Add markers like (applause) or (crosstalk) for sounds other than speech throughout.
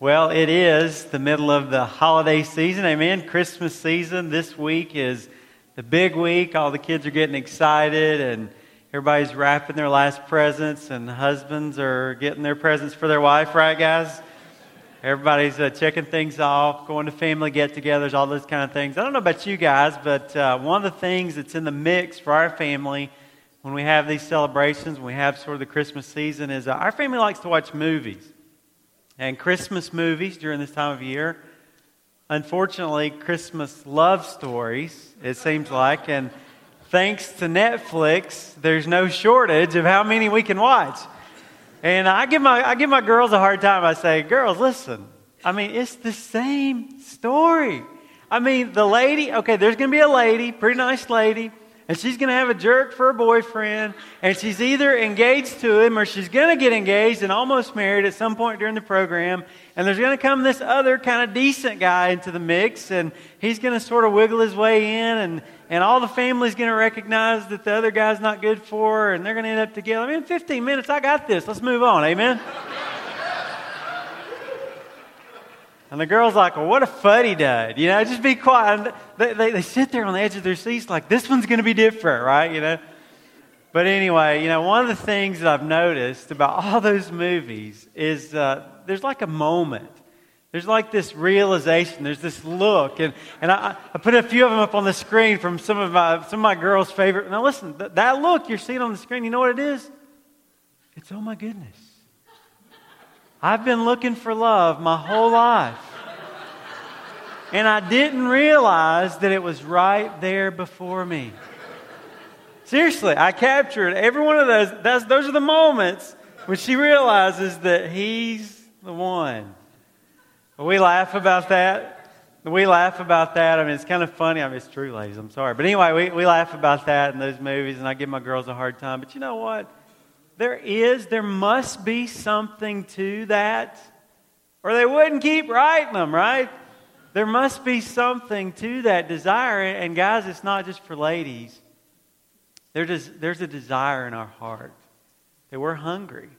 Well, it is the middle of the holiday season. Amen. Christmas season. This week is the big week. All the kids are getting excited and everybody's wrapping their last presents and husbands are getting their presents for their wife, right, guys? Everybody's uh, checking things off, going to family get togethers, all those kind of things. I don't know about you guys, but uh, one of the things that's in the mix for our family when we have these celebrations, when we have sort of the Christmas season, is uh, our family likes to watch movies and Christmas movies during this time of year. Unfortunately, Christmas love stories, it seems like, and thanks to Netflix, there's no shortage of how many we can watch. And I give my, I give my girls a hard time. I say, girls, listen, I mean, it's the same story. I mean, the lady, okay, there's to be a lady, pretty nice lady, and she's going to have a jerk for a boyfriend, and she's either engaged to him or she's going to get engaged and almost married at some point during the program. And there's going to come this other kind of decent guy into the mix, and he's going to sort of wiggle his way in, and, and all the family's going to recognize that the other guy's not good for her, and they're going to end up together. I mean, 15 minutes, I got this. Let's move on. Amen? And the girl's like, well, what a fuddy dud. You know, just be quiet. They, they, they sit there on the edge of their seats like, this one's going to be different, right? You know? But anyway, you know, one of the things that I've noticed about all those movies is uh, there's like a moment. There's like this realization. There's this look. And, and I, I put a few of them up on the screen from some of my, some of my girls' favorite. Now listen, th- that look you're seeing on the screen, you know what it is? It's, oh my goodness. I've been looking for love my whole life. And I didn't realize that it was right there before me. Seriously, I captured every one of those. That's, those are the moments when she realizes that he's the one. We laugh about that. We laugh about that. I mean, it's kind of funny. I mean, it's true, ladies. I'm sorry. But anyway, we, we laugh about that in those movies, and I give my girls a hard time. But you know what? There is, there must be something to that, or they wouldn't keep writing them, right? There must be something to that desire. And guys, it's not just for ladies. There's, there's a desire in our heart that we're hungry,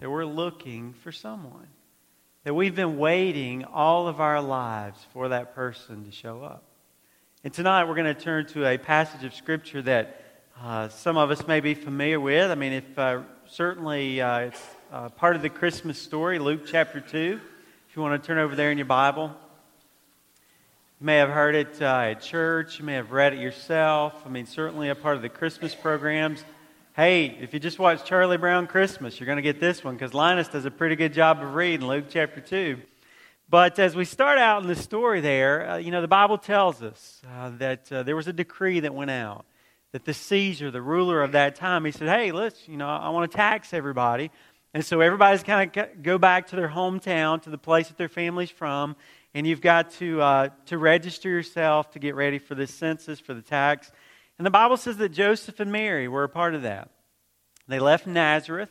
that we're looking for someone, that we've been waiting all of our lives for that person to show up. And tonight we're going to turn to a passage of Scripture that uh, some of us may be familiar with. I mean, if uh, certainly uh, it's uh, part of the Christmas story, Luke chapter 2. If you want to turn over there in your Bible, you may have heard it uh, at church, you may have read it yourself. I mean, certainly a part of the Christmas programs. Hey, if you just watch Charlie Brown Christmas, you're going to get this one because Linus does a pretty good job of reading Luke chapter 2. But as we start out in the story there, uh, you know, the Bible tells us uh, that uh, there was a decree that went out that the Caesar, the ruler of that time, he said, Hey, let's, you know, I want to tax everybody. And so everybody's kind of go back to their hometown, to the place that their family's from, and you've got to, uh, to register yourself to get ready for this census, for the tax. And the Bible says that Joseph and Mary were a part of that. They left Nazareth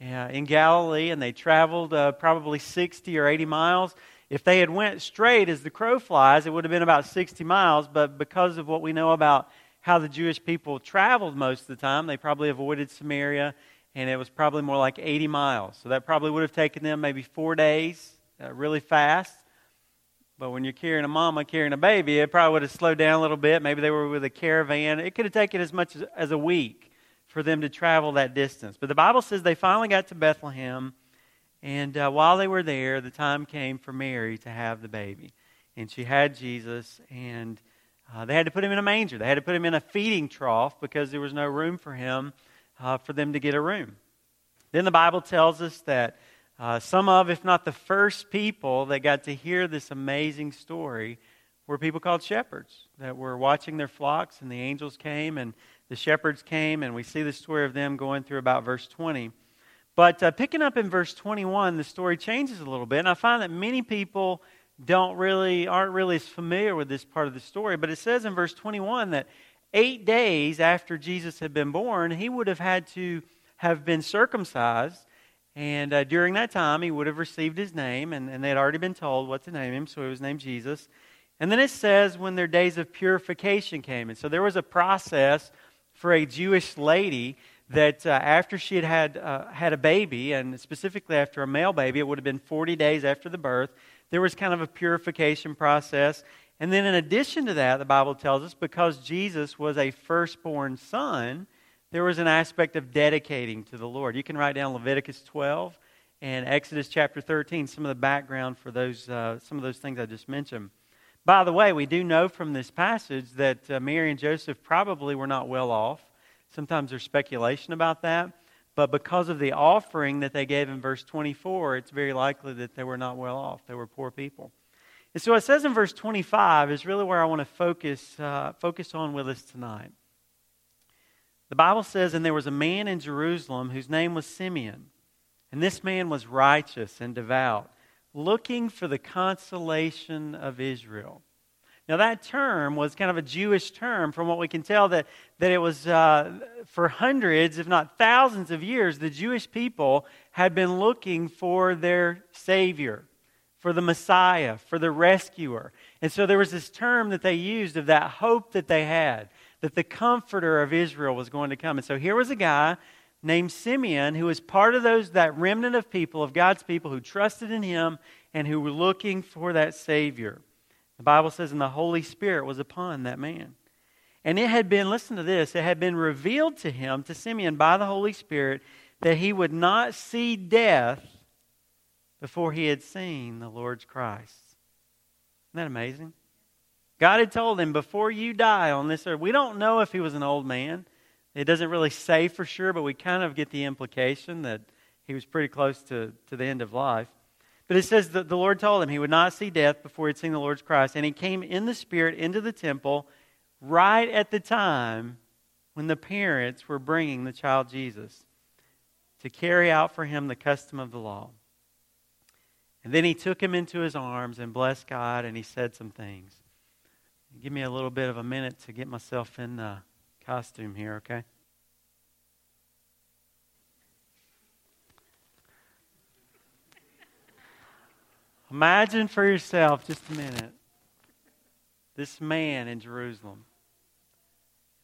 uh, in Galilee, and they traveled uh, probably 60 or 80 miles. If they had went straight as the crow flies, it would have been about 60 miles, but because of what we know about how the Jewish people traveled most of the time. They probably avoided Samaria, and it was probably more like 80 miles. So that probably would have taken them maybe four days, uh, really fast. But when you're carrying a mama carrying a baby, it probably would have slowed down a little bit. Maybe they were with a caravan. It could have taken as much as, as a week for them to travel that distance. But the Bible says they finally got to Bethlehem, and uh, while they were there, the time came for Mary to have the baby. And she had Jesus, and uh, they had to put him in a manger. They had to put him in a feeding trough because there was no room for him uh, for them to get a room. Then the Bible tells us that uh, some of, if not the first people that got to hear this amazing story, were people called shepherds that were watching their flocks, and the angels came, and the shepherds came, and we see the story of them going through about verse 20. But uh, picking up in verse 21, the story changes a little bit, and I find that many people don't really aren't really as familiar with this part of the story, but it says in verse 21 that 8 days after Jesus had been born, he would have had to have been circumcised and uh, during that time, he would have received his name, and, and they had already been told what to name him, so he was named Jesus. And then it says when their days of purification came. And so there was a process for a Jewish lady that uh, after she had had, uh, had a baby, and specifically after a male baby, it would have been 40 days after the birth, there was kind of a purification process. And then, in addition to that, the Bible tells us because Jesus was a firstborn son, there was an aspect of dedicating to the Lord. You can write down Leviticus 12 and Exodus chapter 13, some of the background for those, uh, some of those things I just mentioned. By the way, we do know from this passage that uh, Mary and Joseph probably were not well off. Sometimes there's speculation about that. But because of the offering that they gave in verse 24, it's very likely that they were not well off. They were poor people. And so it says in verse 25 is really where I want to focus, uh, focus on with us tonight. The Bible says, And there was a man in Jerusalem whose name was Simeon. And this man was righteous and devout, looking for the consolation of Israel. Now, that term was kind of a Jewish term from what we can tell that, that it was uh, for hundreds, if not thousands of years, the Jewish people had been looking for their Savior, for the Messiah, for the rescuer. And so there was this term that they used of that hope that they had, that the comforter of Israel was going to come. And so here was a guy named Simeon, who was part of those that remnant of people, of God's people, who trusted in him and who were looking for that Savior. The Bible says, and the Holy Spirit was upon that man. And it had been, listen to this, it had been revealed to him, to Simeon, by the Holy Spirit, that he would not see death before he had seen the Lord's Christ. Isn't that amazing? God had told him, before you die on this earth, we don't know if he was an old man. It doesn't really say for sure, but we kind of get the implication that he was pretty close to, to the end of life. But it says that the Lord told him he would not see death before he'd seen the Lord's Christ. And he came in the Spirit into the temple right at the time when the parents were bringing the child Jesus to carry out for him the custom of the law. And then he took him into his arms and blessed God, and he said some things. Give me a little bit of a minute to get myself in. the costume here, okay? Imagine for yourself just a minute this man in Jerusalem.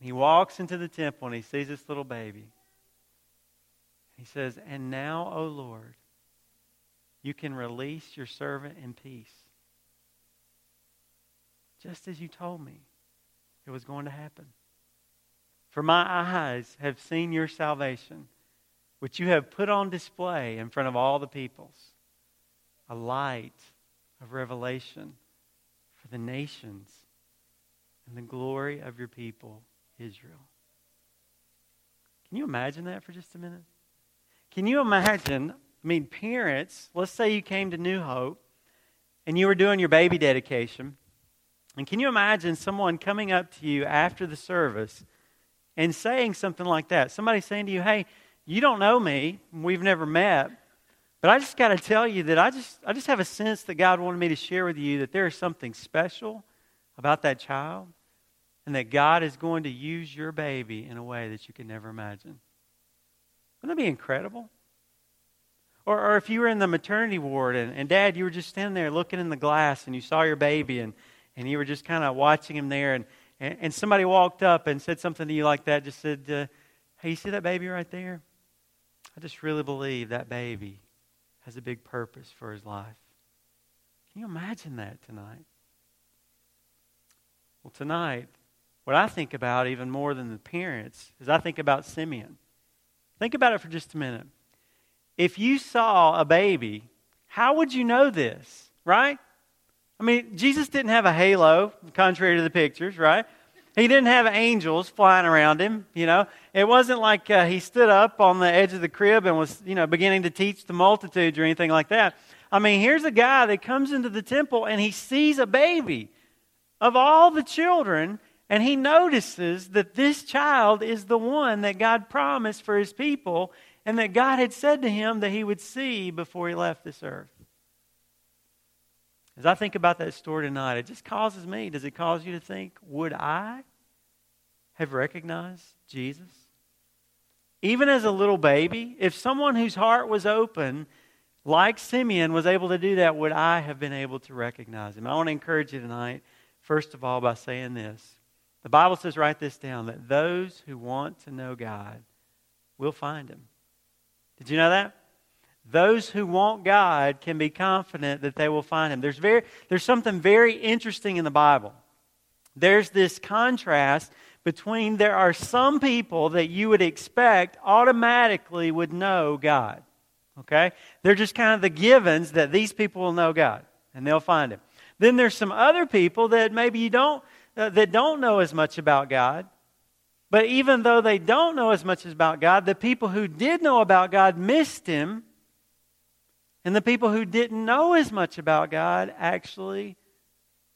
He walks into the temple and he sees this little baby. He says, And now, O Lord, you can release your servant in peace. Just as you told me it was going to happen. For my eyes have seen your salvation, which you have put on display in front of all the peoples, a light of revelation for the nations and the glory of your people, Israel. Can you imagine that for just a minute? Can you imagine? I mean, parents, let's say you came to New Hope and you were doing your baby dedication. And can you imagine someone coming up to you after the service and saying something like that. Somebody saying to you, hey, you don't know me, we've never met, but I just got to tell you that I just, I just have a sense that God wanted me to share with you that there is something special about that child and that God is going to use your baby in a way that you can never imagine. Wouldn't that be incredible? Or, or if you were in the maternity ward and, and dad, you were just standing there looking in the glass and you saw your baby and, and you were just kind of watching him there and, and, and somebody walked up and said something to you like that, just said, uh, Hey, you see that baby right there? I just really believe that baby has a big purpose for his life. Can you imagine that tonight? Well, tonight, what I think about even more than the parents is I think about Simeon. Think about it for just a minute. If you saw a baby, how would you know this, right? I mean, Jesus didn't have a halo, contrary to the pictures, right? He didn't have angels flying around him, you know. It wasn't like uh, he stood up on the edge of the crib and was, you know, beginning to teach the multitudes or anything like that. I mean, here's a guy that comes into the temple and he sees a baby of all the children and he notices that this child is the one that God promised for his people and that God had said to him that he would see before he left this earth. As I think about that story tonight, it just causes me, does it cause you to think, would I have recognized Jesus? Even as a little baby, if someone whose heart was open, like Simeon, was able to do that, would I have been able to recognize him? I want to encourage you tonight, first of all, by saying this. The Bible says, write this down, that those who want to know God will find him. Did you know that? Those who want God can be confident that they will find him. There's, very, there's something very interesting in the Bible. There's this contrast between there are some people that you would expect automatically would know God. Okay? They're just kind of the givens that these people will know God and they'll find him. Then there's some other people that maybe you don't uh, that don't know as much about God. But even though they don't know as much about God, the people who did know about God missed him. And the people who didn't know as much about God actually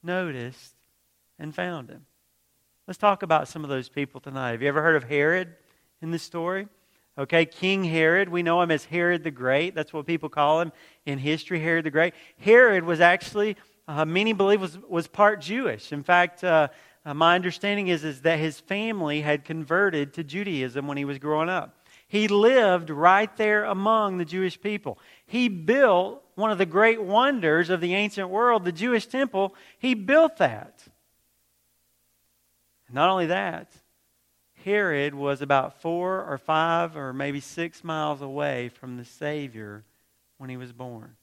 noticed and found him. Let's talk about some of those people tonight. Have you ever heard of Herod in this story? Okay, King Herod, we know him as Herod the Great. That's what people call him in history, Herod the Great. Herod was actually, uh, many believe, was, was part Jewish. In fact, uh, uh, my understanding is, is that his family had converted to Judaism when he was growing up. He lived right there among the Jewish people. He built one of the great wonders of the ancient world, the Jewish temple. He built that. Not only that, Herod was about four or five or maybe six miles away from the Savior when he was born.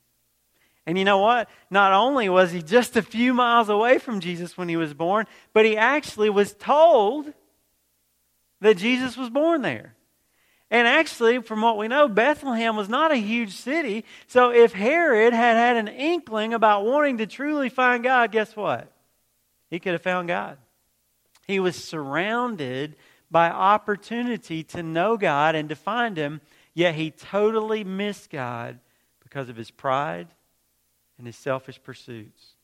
And you know what? Not only was he just a few miles away from Jesus when he was born, but he actually was told that Jesus was born there. And actually, from what we know, Bethlehem was not a huge city. So if Herod had had an inkling about wanting to truly find God, guess what? He could have found God. He was surrounded by opportunity to know God and to find Him, yet he totally missed God because of his pride and his selfish pursuits.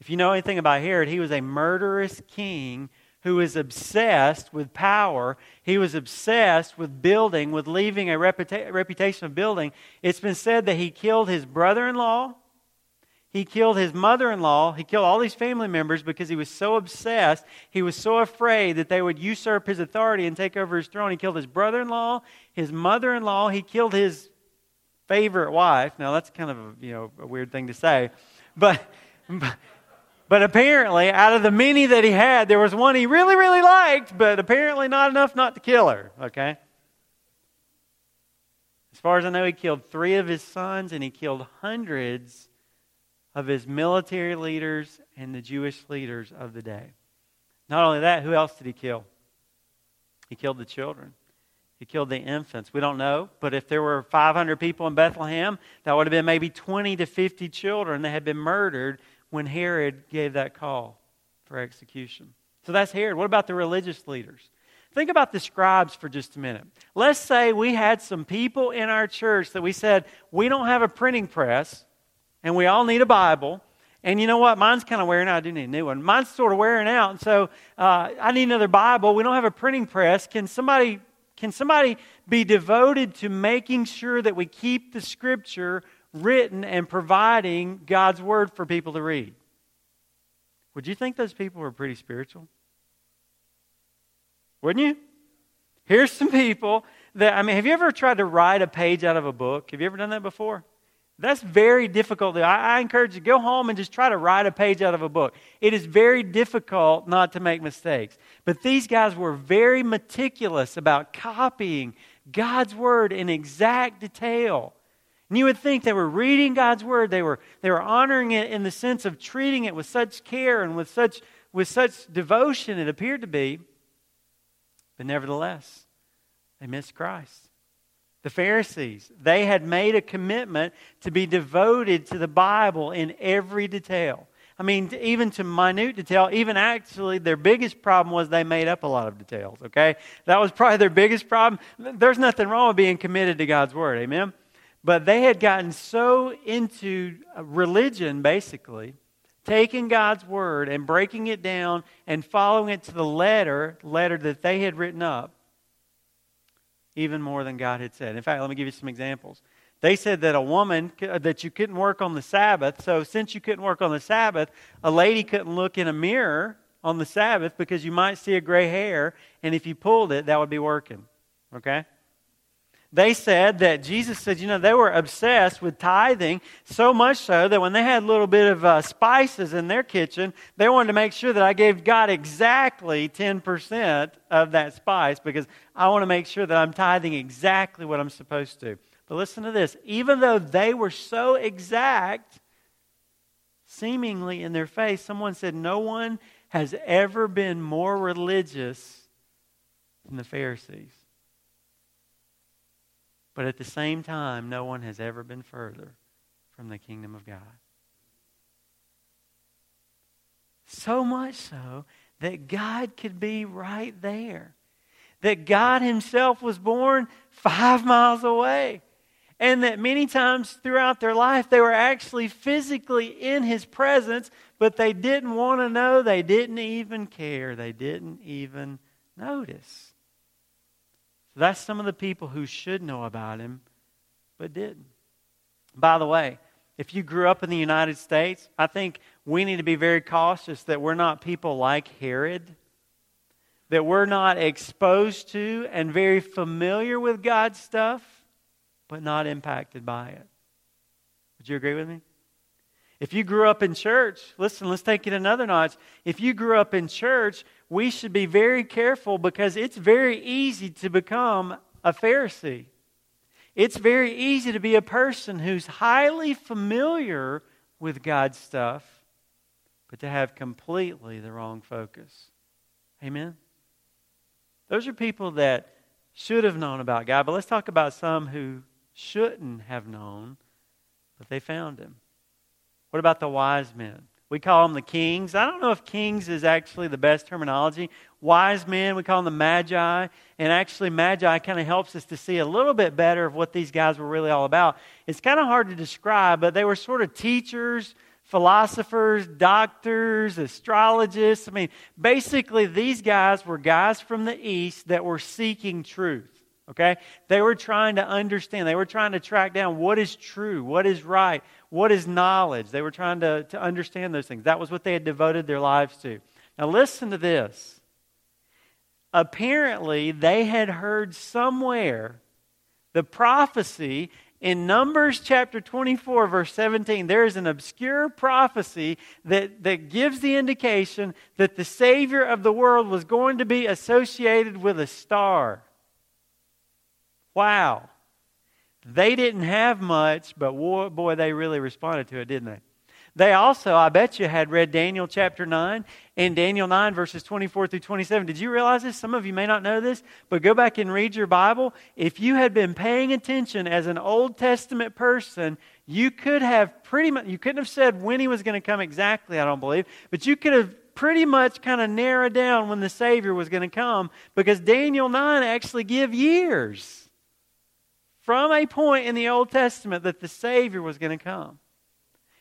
If you know anything about Herod, he was a murderous king who was obsessed with power. He was obsessed with building, with leaving a reputa- reputation of building. It's been said that he killed his brother in law he killed his mother in law. He killed all these family members because he was so obsessed. He was so afraid that they would usurp his authority and take over his throne. He killed his brother in law, his mother in law. He killed his favorite wife. Now, that's kind of a, you know, a weird thing to say. But, (laughs) but apparently, out of the many that he had, there was one he really, really liked, but apparently not enough not to kill her. Okay? As far as I know, he killed three of his sons and he killed hundreds of his military leaders and the Jewish leaders of the day. Not only that, who else did he kill? He killed the children. He killed the infants. We don't know, but if there were 500 people in Bethlehem, that would have been maybe 20 to 50 children that had been murdered when Herod gave that call for execution. So that's Herod. What about the religious leaders? Think about the scribes for just a minute. Let's say we had some people in our church that we said, we don't have a printing press, and we all need a Bible. And you know what? Mine's kind of wearing out. I do need a new one. Mine's sort of wearing out, and so uh, I need another Bible. We don't have a printing press. Can somebody can somebody be devoted to making sure that we keep the Scripture written and providing God's Word for people to read? Would you think those people were pretty spiritual? Wouldn't you? Here's some people that, I mean, have you ever tried to write a page out of a book? Have you ever done that before? That's very difficult. I, I, encourage you to go home and just try to write a page out of a book. It is very difficult not to make mistakes. But these guys were very meticulous about copying God's word in exact detail. And you would think they were reading God's word, they were, they were honoring it in the sense of treating it with such care and with such, with such devotion, it appeared to be. But nevertheless, they missed Christ. The Pharisees, they had made a commitment to be devoted to the Bible in every detail. I mean, even to minute detail, even actually, their biggest problem was they made up a lot of details, okay? That was probably their biggest problem. There's nothing wrong with being committed to God's Word, amen? But they had gotten so into uh, religion, basically, taking God's Word and breaking it down and following it to the letter, letter that they had written up, even more than God had said. In fact, let me give you some examples. They said that a woman, uh, that you couldn't work on the Sabbath. So, since you couldn't work on the Sabbath, a lady couldn't look in a mirror on the Sabbath because you might see a gray hair, and if you pulled it, that would be working. Okay? They said that Jesus said, you know, they were obsessed with tithing so much so that when they had a little bit of uh, spices in their kitchen, they wanted to make sure that I gave God exactly 10% of that spice because I want to make sure that I'm tithing exactly what I'm supposed to. But listen to this even though they were so exact, seemingly in their faith, someone said, No one has ever been more religious than the Pharisees. But at the same time, no one has ever been further from the kingdom of God. So much so that God could be right there. That God Himself was born five miles away. And that many times throughout their life, they were actually physically in His presence, but they didn't want to know. They didn't even care. They didn't even notice. That's some of the people who should know about him, but didn't. By the way, if you grew up in the United States, I think we need to be very cautious that we're not people like Herod, that we're not exposed to and very familiar with God's stuff, but not impacted by it. Would you agree with me? If you grew up in church, listen, let's take it another notch. If you grew up in church, we should be very careful because it's very easy to become a Pharisee. It's very easy to be a person who's highly familiar with God's stuff, but to have completely the wrong focus. Amen? Those are people that should have known about God, but let's talk about some who shouldn't have known, but they found Him. What about the wise men? We call them the kings. I don't know if kings is actually the best terminology. Wise men, we call them the magi. And actually, magi kind of helps us to see a little bit better of what these guys were really all about. It's kind of hard to describe, but they were sort of teachers, philosophers, doctors, astrologists. I mean, basically, these guys were guys from the East that were seeking truth. Okay? They were trying to understand. They were trying to track down what is true, what is right, what is knowledge. They were trying to, to understand those things. That was what they had devoted their lives to. Now, listen to this. Apparently, they had heard somewhere the prophecy in Numbers chapter 24, verse 17. There is an obscure prophecy that, that gives the indication that the Savior of the world was going to be associated with a star. Wow. They didn't have much, but boy, they really responded to it, didn't they? They also, I bet you, had read Daniel chapter 9 and Daniel 9, verses 24 through 27. Did you realize this? Some of you may not know this, but go back and read your Bible. If you had been paying attention as an Old Testament person, you could have pretty much, you couldn't have said when he was going to come exactly, I don't believe, but you could have pretty much kind of narrowed down when the Savior was going to come because Daniel 9 actually give years from a point in the Old Testament that the Savior was going to come.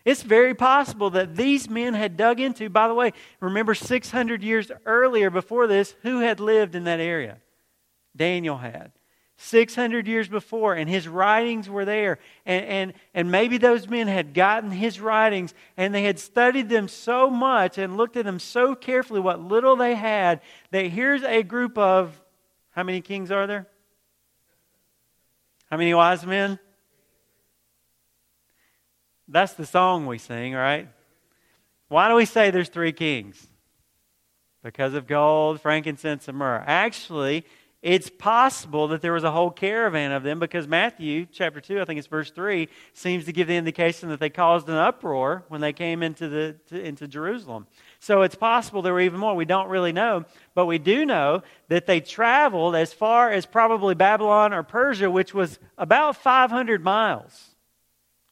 It's very possible that these men had dug into, by the way, remember 600 years earlier before this, who had lived in that area? Daniel had. 600 years before, and his writings were there. And, and, and maybe those men had gotten his writings and they had studied them so much and looked at them so carefully, what little they had, that here's a group of, how many kings are there? How many wise men? That's the song we sing, right? Why do we say there's three kings? Because of gold, frankincense, and myrrh. Actually, it's possible that there was a whole caravan of them because Matthew chapter 2, I think it's verse 3, seems to give the indication that they caused an uproar when they came into, the, to, into Jerusalem. So it's possible there were even more. We don't really know. But we do know that they traveled as far as probably Babylon or Persia, which was about 500 miles.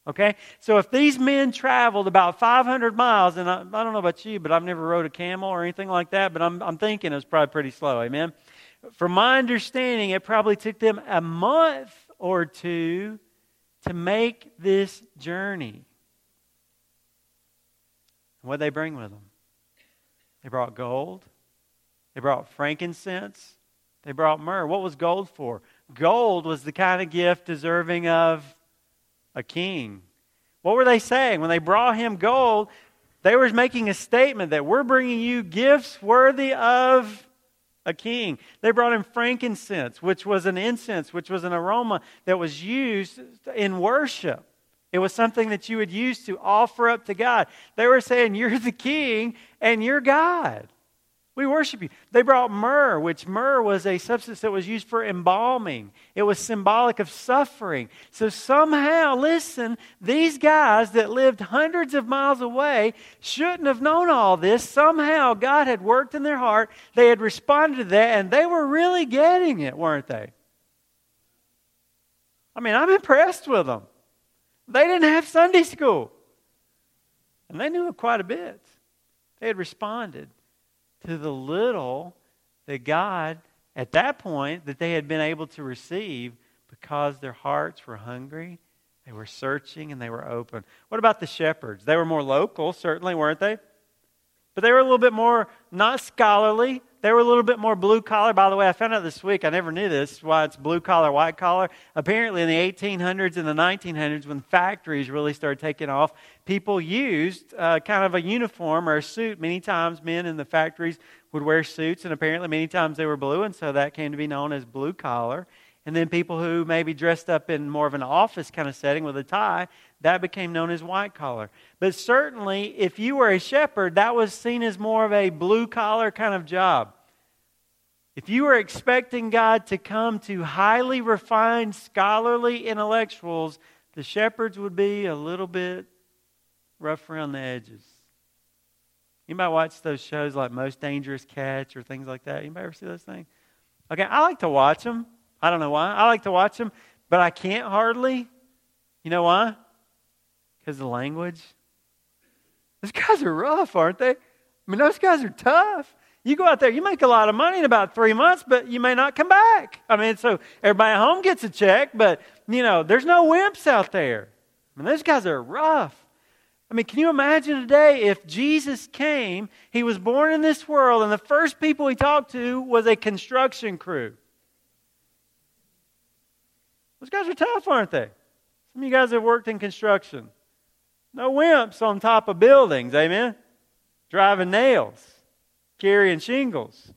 Okay? So if these men traveled about 500 miles, and I, I, don't know about you, but I've never rode a camel or anything like that, but I'm, I'm thinking it's probably pretty slow. Amen? From my understanding, it probably took them a month or two to make this journey. What did they bring with them? They brought gold. They brought frankincense. They brought myrrh. What was gold for? Gold was the kind of gift deserving of a king. What were they saying? When they brought him gold, they were making a statement that we're bringing you gifts worthy of a king. They brought him frankincense, which was an incense, which was an aroma that was used in worship. It was something that you would use to offer up to God. They were saying, (laughs) You're the king and you're God. We worship you. They brought myrrh, which myrrh was a substance that was used for embalming. It was symbolic of suffering. So somehow, listen, these guys that lived hundreds of miles away shouldn't have known all this. Somehow God had worked in their heart. They had responded to that, and they were really getting it, weren't they? I mean, I'm impressed with them. They didn't have Sunday school. And they knew it quite a bit. They had responded to the little that God, at that point, that they had been able to receive because their hearts were hungry, they were searching, and they were open. What about the shepherds? They were more local, certainly, weren't they? But they were a little bit more not scholarly. They were a little bit more blue collar. By the way, I found out this week, I never knew this, why it's blue collar, white collar. Apparently, in the 1800s and the 1900s, when factories really started taking off, people used uh, kind of a uniform or a suit. Many times, men in the factories would wear suits, and apparently, many times they were blue, and so that came to be known as blue collar. And then people who maybe dressed up in more of an office kind of setting with a tie, that became known as white collar. But certainly, if you were a shepherd, that was seen as more of a blue collar kind of job. If you were expecting God to come to highly refined, scholarly intellectuals, the shepherds would be a little bit rough around the edges. Anybody watch those shows like Most Dangerous Catch or things like that? Anybody ever see those things? Okay, I like to watch them. I don't know why. I like to watch them, but I can't hardly. You know why? Because the language. Those guys are rough, aren't they? I mean, those guys are tough. You go out there, you make a lot of money in about three months, but you may not come back. I mean, so everybody at home gets a check, but, you know, there's no wimps out there. I mean, those guys are rough. I mean, can you imagine today if Jesus came, he was born in this world, and the first people he talked to was a construction crew? Those guys are tough, aren't they? Some of you guys have worked in construction. No wimps on top of buildings, amen? Driving nails carrying shingles.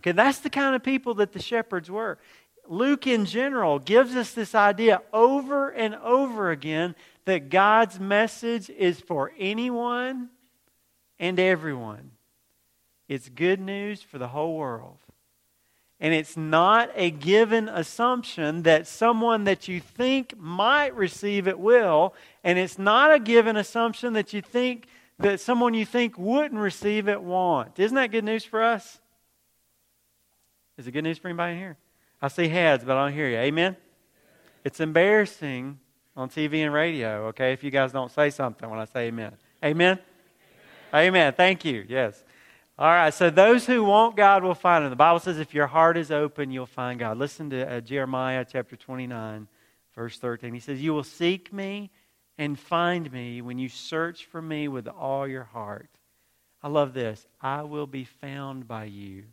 Okay, that's the kind of people that the shepherds were. Luke, in general, gives us this idea over and over again that God's message is for anyone and everyone. It's good news for the whole world. And it's not a given assumption that someone that you think might receive it will. And it's not a given assumption that you think that someone you think wouldn't receive it won't. Isn't that good news for us? Is it good news for anybody here? I see heads, but I don't hear you. Amen? It's embarrassing on TV and radio, okay, if you guys don't say something when I say amen. Amen? Amen. amen. Thank you. Yes. All right, so those who want God will find him. The Bible says if your heart is open, you'll find God. Listen to uh, Jeremiah chapter 29, verse 13. He says, You will seek me and find me when you search for me with all your heart. I love this. I will be found by you,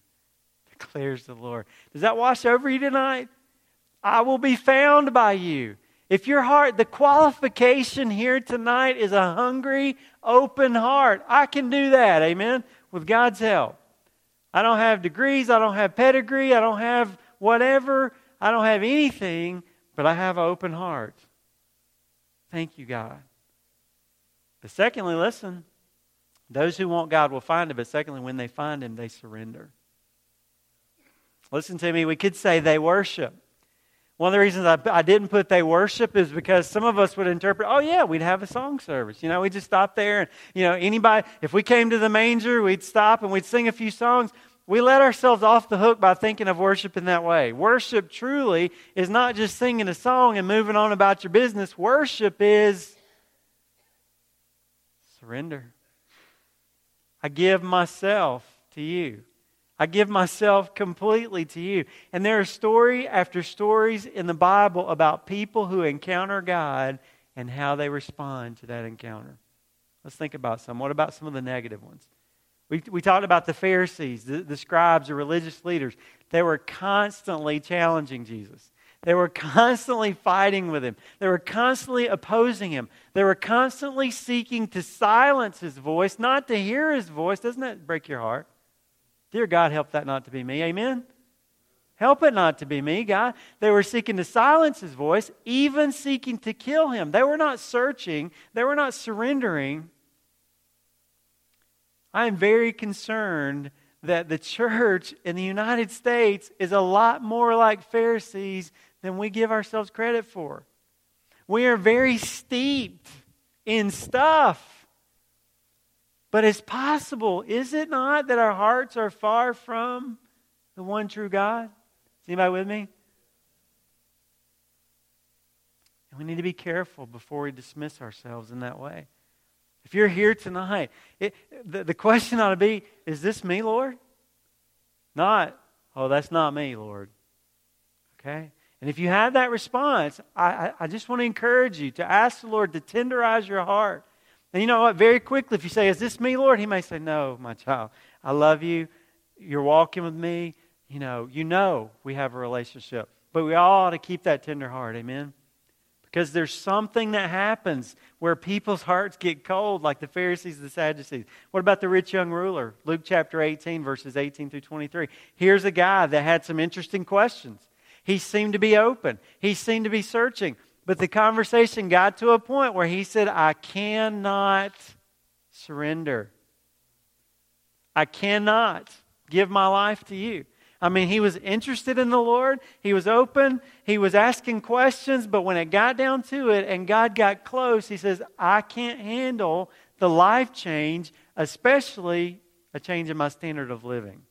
declares the Lord. Does that wash over you tonight? I will be found by you. If your heart, the qualification here tonight is a hungry, open heart, I can do that, amen, with God's help. I don't have degrees, I don't have pedigree, I don't have whatever, I don't have anything, but I have an open heart. Thank you, God. But secondly, listen. Those who want God will find him, but secondly, when they find him, they surrender. Listen to me, we could say they worship. One of the reasons I, I, didn't put they worship is because some of us would interpret, oh, yeah, we'd have a song service. You know, we just stop there. And, you know, anybody, if we came to the manger, we'd stop and we'd sing a few songs we let ourselves off the hook by thinking of worship in that way. Worship truly is not just singing a song and moving on about your business. Worship is surrender. I give myself to you. I give myself completely to you. And there are story after stories in the Bible about people who encounter God and how they respond to that encounter. Let's think about some. What about some of the negative ones? We, we talked about the Pharisees, the, the scribes, the religious leaders. They were constantly challenging Jesus. They were constantly fighting with him. They were constantly opposing him. They were constantly seeking to silence his voice, not to hear his voice. Doesn't that break your heart? Dear God, help that not to be me. Amen? Help it not to be me, God. They were seeking to silence his voice, even seeking to kill him. They were not searching, they were not surrendering. I am very concerned that the church in the United States is a lot more like Pharisees than we give ourselves credit for. We are very steeped in stuff. But it's possible, is it not, that our hearts are far from the one true God? Is anybody with me? And we need to be careful before we dismiss ourselves in that way. If you're here tonight, it, the, the question ought to be Is this me, Lord? Not, oh, that's not me, Lord. Okay? And if you have that response, I, I, just want to encourage you to ask the Lord to tenderize your heart. And you know what? Very quickly, if you say, Is this me, Lord? He may say, No, my child. I love you. You're walking with me you know, you know we have a relationship. But we all ought to keep that tender heart. Amen? Because there's something that happens where people's hearts get cold, like the Pharisees and the Sadducees. What about the rich young ruler? Luke chapter 18, verses 18 through 23. Here's a guy that had some interesting questions. He seemed to be open, he seemed to be searching. But the conversation got to a point where he said, I cannot surrender. I cannot give my life to you. I mean, he was interested in the Lord. He was open. He was asking questions. But when it got down to it and God got close, he says, I can't handle the life change, especially a change in my standard of living.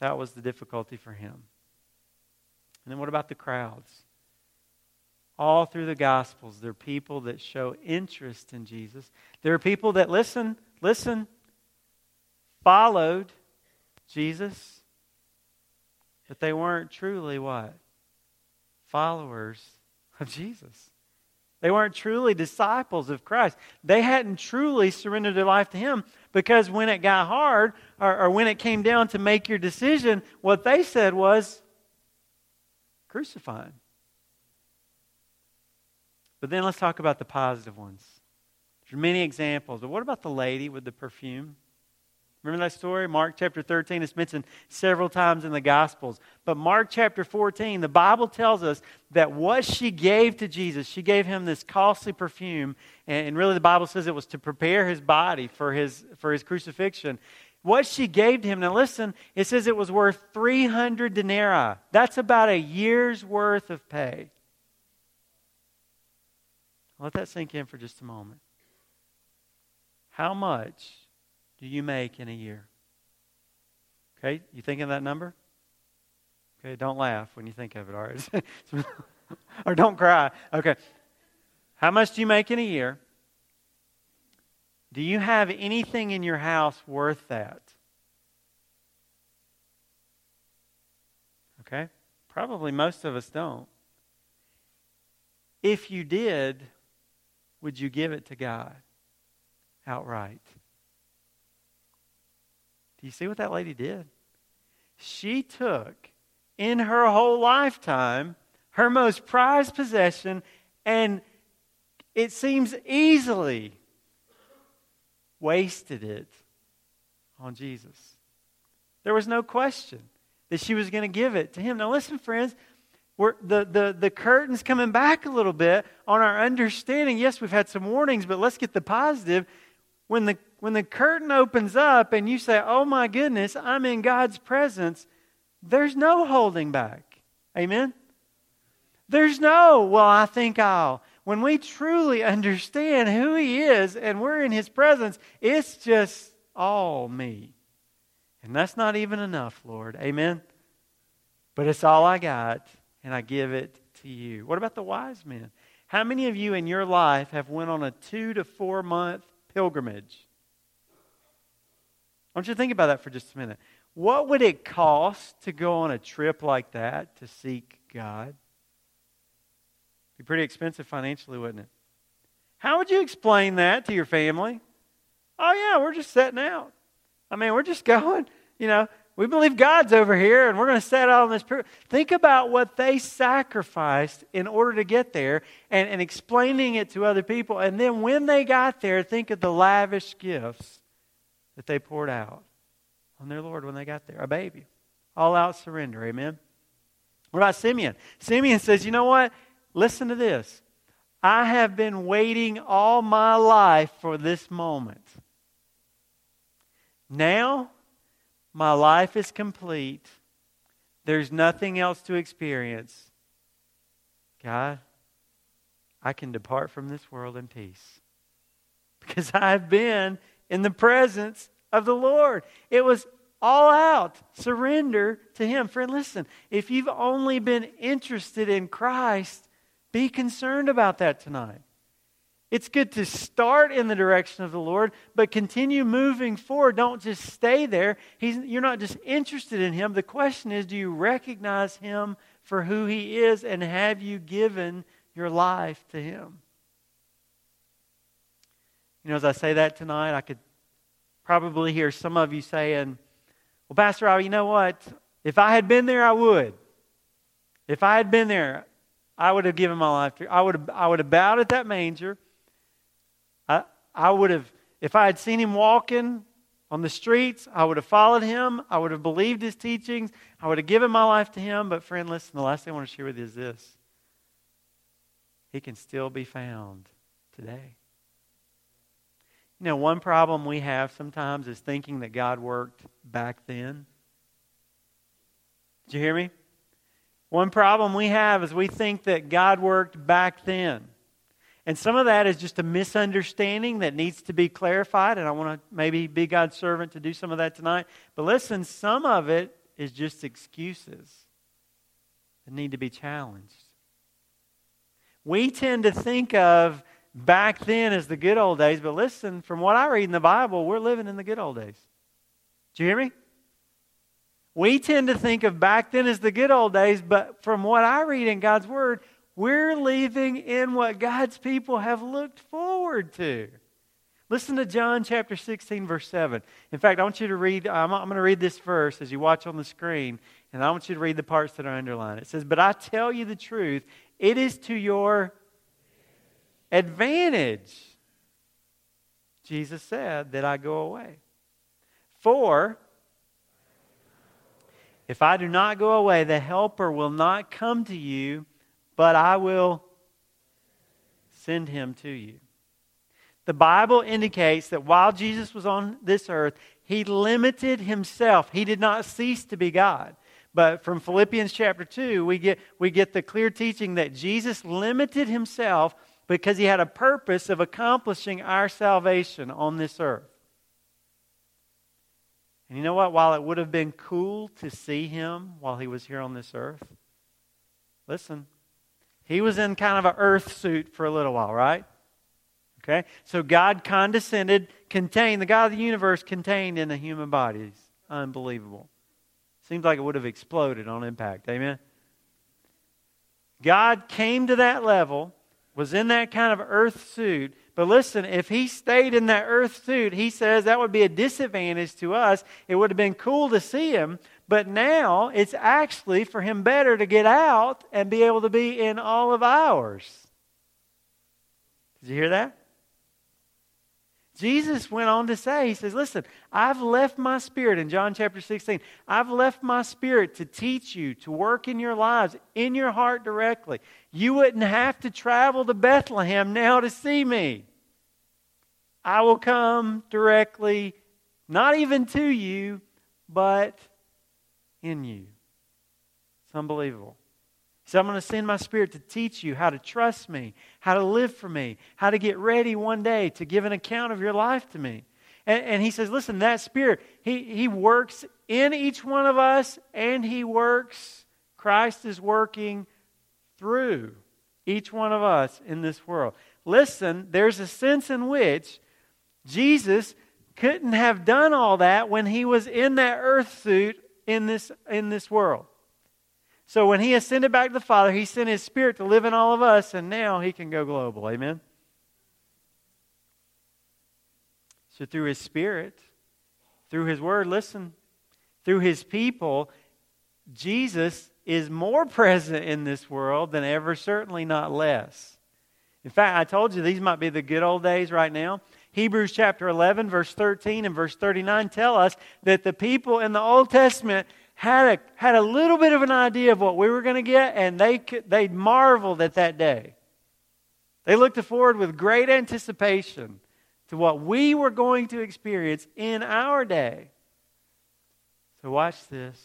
That was the difficulty for him. And then what about the crowds? All through the Gospels, there are people that show interest in Jesus. There are people that listen, listen, followed Jesus but they weren't truly what? Followers of Jesus. They weren't truly disciples of Christ. They hadn't truly surrendered their life to Him because when it got hard or, or when it came down to make your decision, what they said was crucify But then let's talk about the positive ones. There's many examples. But what about the lady with the perfume? Remember that story? Mark chapter 13. It's mentioned several times in the Gospels. But Mark chapter 14, the Bible tells us that what she gave to Jesus, she gave him this costly perfume. And really, the Bible says it was to prepare his body for his, for his crucifixion. What she gave to him, now listen, it says it was worth 300 denarii. That's about a year's worth of pay. Let that sink in for just a moment. How much do you make in a year? Okay, you thinking of that number? Okay, don't laugh when you think of it, all right? (laughs) or don't cry. Okay. How much do you make in a year? Do you have anything in your house worth that? Okay? Probably most of us don't. If you did, would you give it to God outright? Do you see what that lady did? She took in her whole lifetime her most prized possession and it seems easily wasted it on Jesus. There was no question that she was going to give it to him. Now, listen, friends, we're, the, the, the curtain's coming back a little bit on our understanding. Yes, we've had some warnings, but let's get the positive. When the when the curtain opens up and you say, Oh my goodness, I'm in God's presence, there's no holding back. Amen? There's no, well, I think I'll. When we truly understand who He is and we're in His presence, it's just all me. And that's not even enough, Lord. Amen? But it's all I got, and I give it to you. What about the wise men? How many of you in your life have went on a two to four month pilgrimage? I want you to think about that for just a minute. What would it cost to go on a trip like that to seek God? It'd be pretty expensive financially, wouldn't it? How would you explain that to your family? Oh, yeah, we're just setting out. I mean, we're just (laughs) going, you know, we believe God's over here and we're going to set out on this. Trip. Think about what they sacrificed in order to get there and, and explaining it to other people. And then when they got there, think of the lavish gifts that they poured out on their Lord when they got there. A baby. All out surrender. Amen. What about Simeon? Simeon says, You know what? Listen to this. I have been waiting all my life for this moment. Now, my life is complete. There's nothing else to experience. God, I can depart from this world in peace because (laughs) I've been in the presence of the Lord. It was all out surrender to Him. Friend, listen, if you've only been interested in Christ, be concerned about that tonight. It's good to start in the direction of the Lord, but continue moving forward. Don't just stay there. He's, you're not just interested in Him. The question is do you recognize Him for who He is, and have you given your life to Him? You know, as I say that tonight, I could probably hear some of you saying, well, Pastor Rob, you know what? If I had been there, I would. If I had been there, I would have given my life to I would have, I would have bowed at that manger. I, I would have, if I had seen him walking on the streets, I would have followed him. I would have believed his teachings. I would have given my life to him. But, friend, listen, the last thing I want to share with you is this He can still be found today. You know, one problem we have sometimes is thinking that God worked back then. Did you hear me? One problem we have is we think that God worked back then. And some of that is just a misunderstanding that needs to be clarified, and I want to maybe be God's servant to do some of that tonight. But listen, some of it is just excuses that need to be challenged. We tend to think of back then as the good old days. But listen, from what I read in the Bible, we're living in the good old days. Do you hear me? We tend to think of back then as the good old days, but from what I read in God's Word, we're living in what God's people have looked forward to. Listen to John chapter 16, verse 7. In fact, I want you to read, I'm, I'm going to read this verse as you watch on the screen, and I want you to read the parts that are underlined. It says, But I tell you the truth, it is to your advantage, Jesus said, that I go away. For if I do not go away, the Helper will not come to you, but I will send him to you. The Bible indicates that while Jesus was on this earth, he limited himself. He did not cease to be God. But from Philippians chapter 2, we get, we get the clear teaching that Jesus limited himself because he had a purpose of accomplishing our salvation on this earth. And you know what? While it would have been cool to see him while he was here on this earth, listen, he was in kind of an earth suit for a little while, right? Okay? So God condescended, contained, the God of the universe contained in a human body. Unbelievable. Seems like it would have exploded on impact. Amen? God came to that level was in that kind of earth suit. But listen, if he stayed in that earth suit, he says that would be a disadvantage to us. It would have been cool to see him, but now it's actually for him better to get out and be able to be in all of ours. Did you hear that? Jesus went on to say, He says, Listen, I've left my spirit in John chapter 16. I've left my spirit to teach you, to work in your lives, in your heart directly. You wouldn't have to travel to Bethlehem now to see me. I will come directly, not even to you, but in you. It's unbelievable. Said, I'm going to send my spirit to teach you how to trust me, how to live for me, how to get ready one day to give an account of your life to me. And, and he says, listen, that spirit, he, he works in each one of us, and he works, Christ is working through each one of us in this world. Listen, there's a sense in which Jesus couldn't have done all that when he was in that earth suit in this, in this world. So when he ascended back to the Father, he sent his Spirit to live in all of us, and now he can go global. Amen? So through his Spirit, through his Word, listen, through his people, Jesus is more (laughs) present in this world than ever, certainly not less. In fact, I told you these might be the good old days right now. Hebrews chapter 11, verse 13 and verse 39 tell us that the people in the Old Testament had a, had a little bit of an idea of what we were going to get, and they, they marveled at that day. They looked forward with great anticipation to what we were going to experience in our day. So, watch this.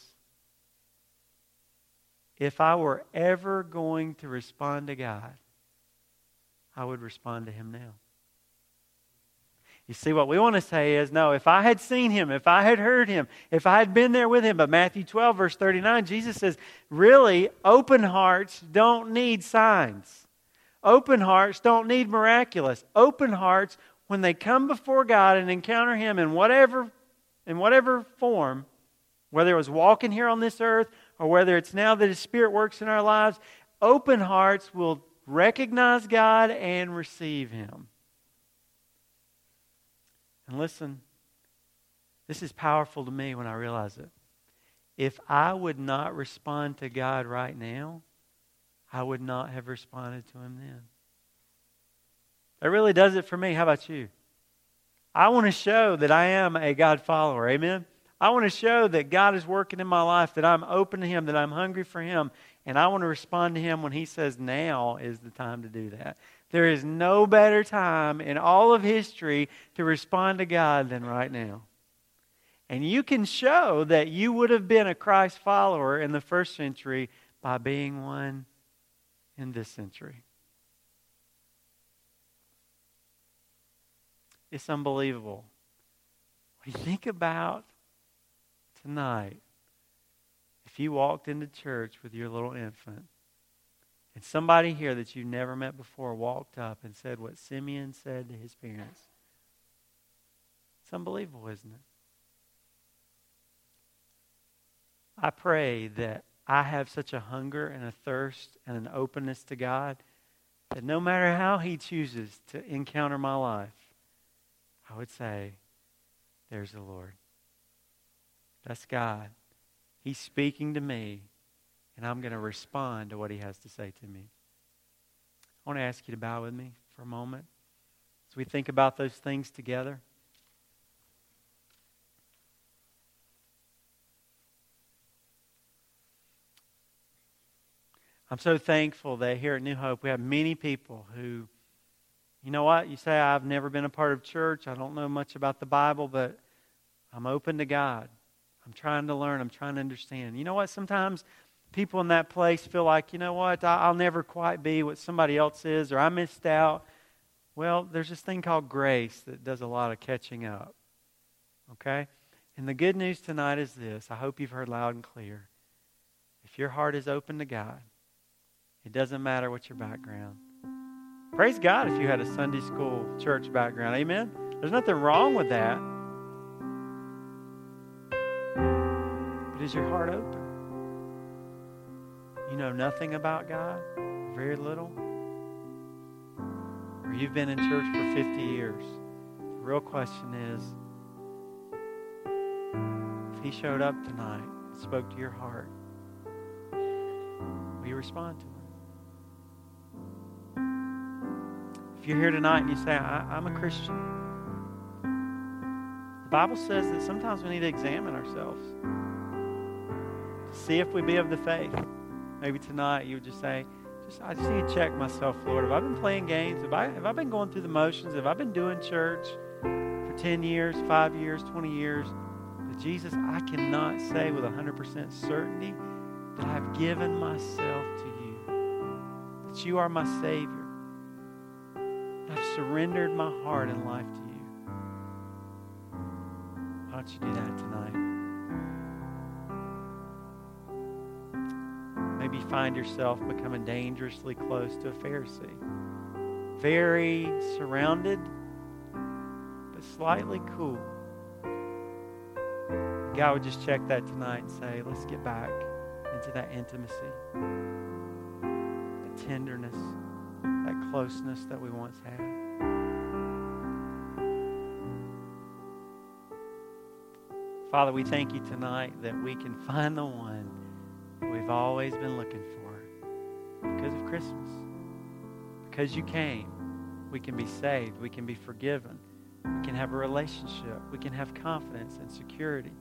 If I were ever going to respond to God, I would respond to Him now. You see, what we want to say is no, if I had seen him, if I had heard him, if I had been there with him. But Matthew 12, verse 39, Jesus says, really, open hearts don't need signs. Open hearts don't need miraculous. Open hearts, when they come before God and encounter him in whatever, in whatever form, whether it was walking here on this earth or whether it's now that his spirit works in our lives, open hearts will recognize God and receive him. And listen, this is powerful to me when I realize it. If I would not respond to God right now, I would not have responded to Him then. That really does it for me. How about you? I want to show that I am a God follower. Amen? I want to show that God is working in my life, that I'm open to Him, that I'm hungry for Him, and I want to respond to Him when He says now is the time to do that. There is no better time in all of history to respond to God than right now. And you can show that you would have been a Christ follower in the first century by being one in this century. It's unbelievable. When you think about tonight, if you walked into church with your little infant, and somebody here that you've never met before walked up and said what Simeon said to his parents. It's unbelievable, isn't it? I pray that I have such a hunger and a thirst and an openness to God that no matter how He chooses to encounter my life, I would say, There's the Lord. That's God. He's speaking to me and I'm going to respond to what he has to say to me. I want to ask you to bow with me for a moment as we think about those things together. I'm so thankful that here at New Hope we have many people who, you know what, you say, I've never been a part of church, I don't know much about the Bible, but I'm open to God. I'm trying to learn, I'm trying to understand. You know what, sometimes people in that place feel like, you know what, I'll never quite be what somebody else is, or I missed out. Well, there's this thing called grace that does a lot of catching up. Okay? And the good news tonight is this I hope you've heard loud and clear. If your heart is open to God, it doesn't matter what your background. Praise God if you had a Sunday school church background. Amen? There's nothing wrong with that. But is your heart open? You know nothing about God, very little, or you've been in church for 50 years, the real question is if He showed up tonight and spoke to your heart, will you respond to Him? If you're here tonight and you say, I'm a Christian, the Bible says that sometimes we need to examine ourselves to see if we be of the faith. Maybe tonight you would just say, just, I just need to check myself, Lord. Have I been playing games? Have I, have I been going through the motions? Have I been doing church for 10 years, 5 years, 20 years? But Jesus, I cannot say with 100% certainty that I've given myself to you, that you are my Savior. I've surrendered my heart and life to you. Why don't you do that tonight? Maybe find yourself becoming dangerously close to a Pharisee. Very surrounded, but slightly cool. God would just check that tonight and say, let's get back into that intimacy, that tenderness, that closeness that we once had. Father, we thank you tonight that we can find the one we've always been looking for because of Christmas. Because you came, we can be saved, we can be forgiven, We can have a relationship. We can have confidence and security.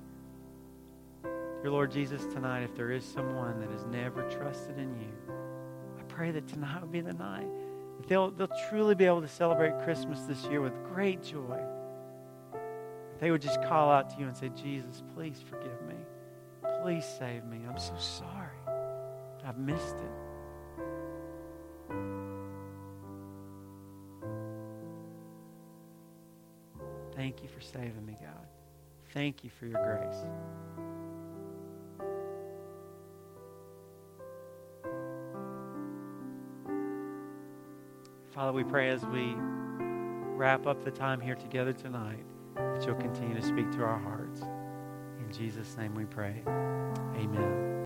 Dear Lord Jesus, tonight, if there is someone that has never trusted in you, I pray that tonight would be the night. That they'll, they'll truly be able to celebrate Christmas this year with great joy. They would just call out to you and say, Jesus, please forgive me. Please save me. I'm so sorry. I've missed it. Thank you for saving me, God. Thank you for your grace. Father, we pray as we wrap up the time here together tonight that you'll continue to speak to our hearts. In Jesus' name we pray. Amen.